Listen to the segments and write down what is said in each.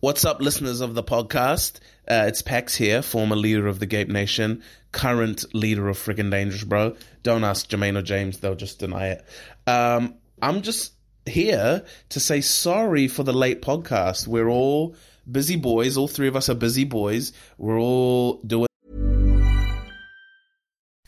What's up, listeners of the podcast? Uh, it's Pax here, former leader of the Gape Nation, current leader of Friggin' Dangerous Bro. Don't ask Jermaine or James, they'll just deny it. Um, I'm just here to say sorry for the late podcast. We're all busy boys. All three of us are busy boys. We're all doing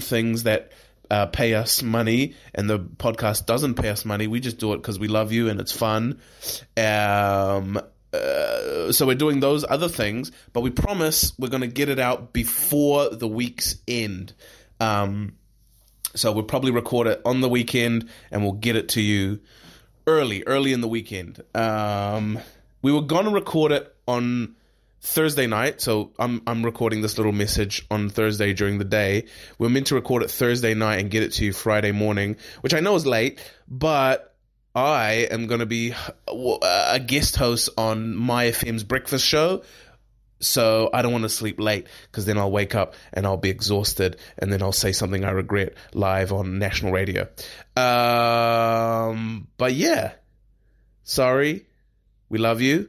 Things that uh, pay us money, and the podcast doesn't pay us money. We just do it because we love you and it's fun. Um, uh, so we're doing those other things, but we promise we're going to get it out before the week's end. Um, so we'll probably record it on the weekend, and we'll get it to you early, early in the weekend. Um, we were going to record it on Thursday night, so I'm I'm recording this little message on Thursday during the day. We're meant to record it Thursday night and get it to you Friday morning, which I know is late, but I am going to be a guest host on Mai FM's breakfast show. So I don't want to sleep late because then I'll wake up and I'll be exhausted and then I'll say something I regret live on national radio. Um, but yeah, sorry. We love you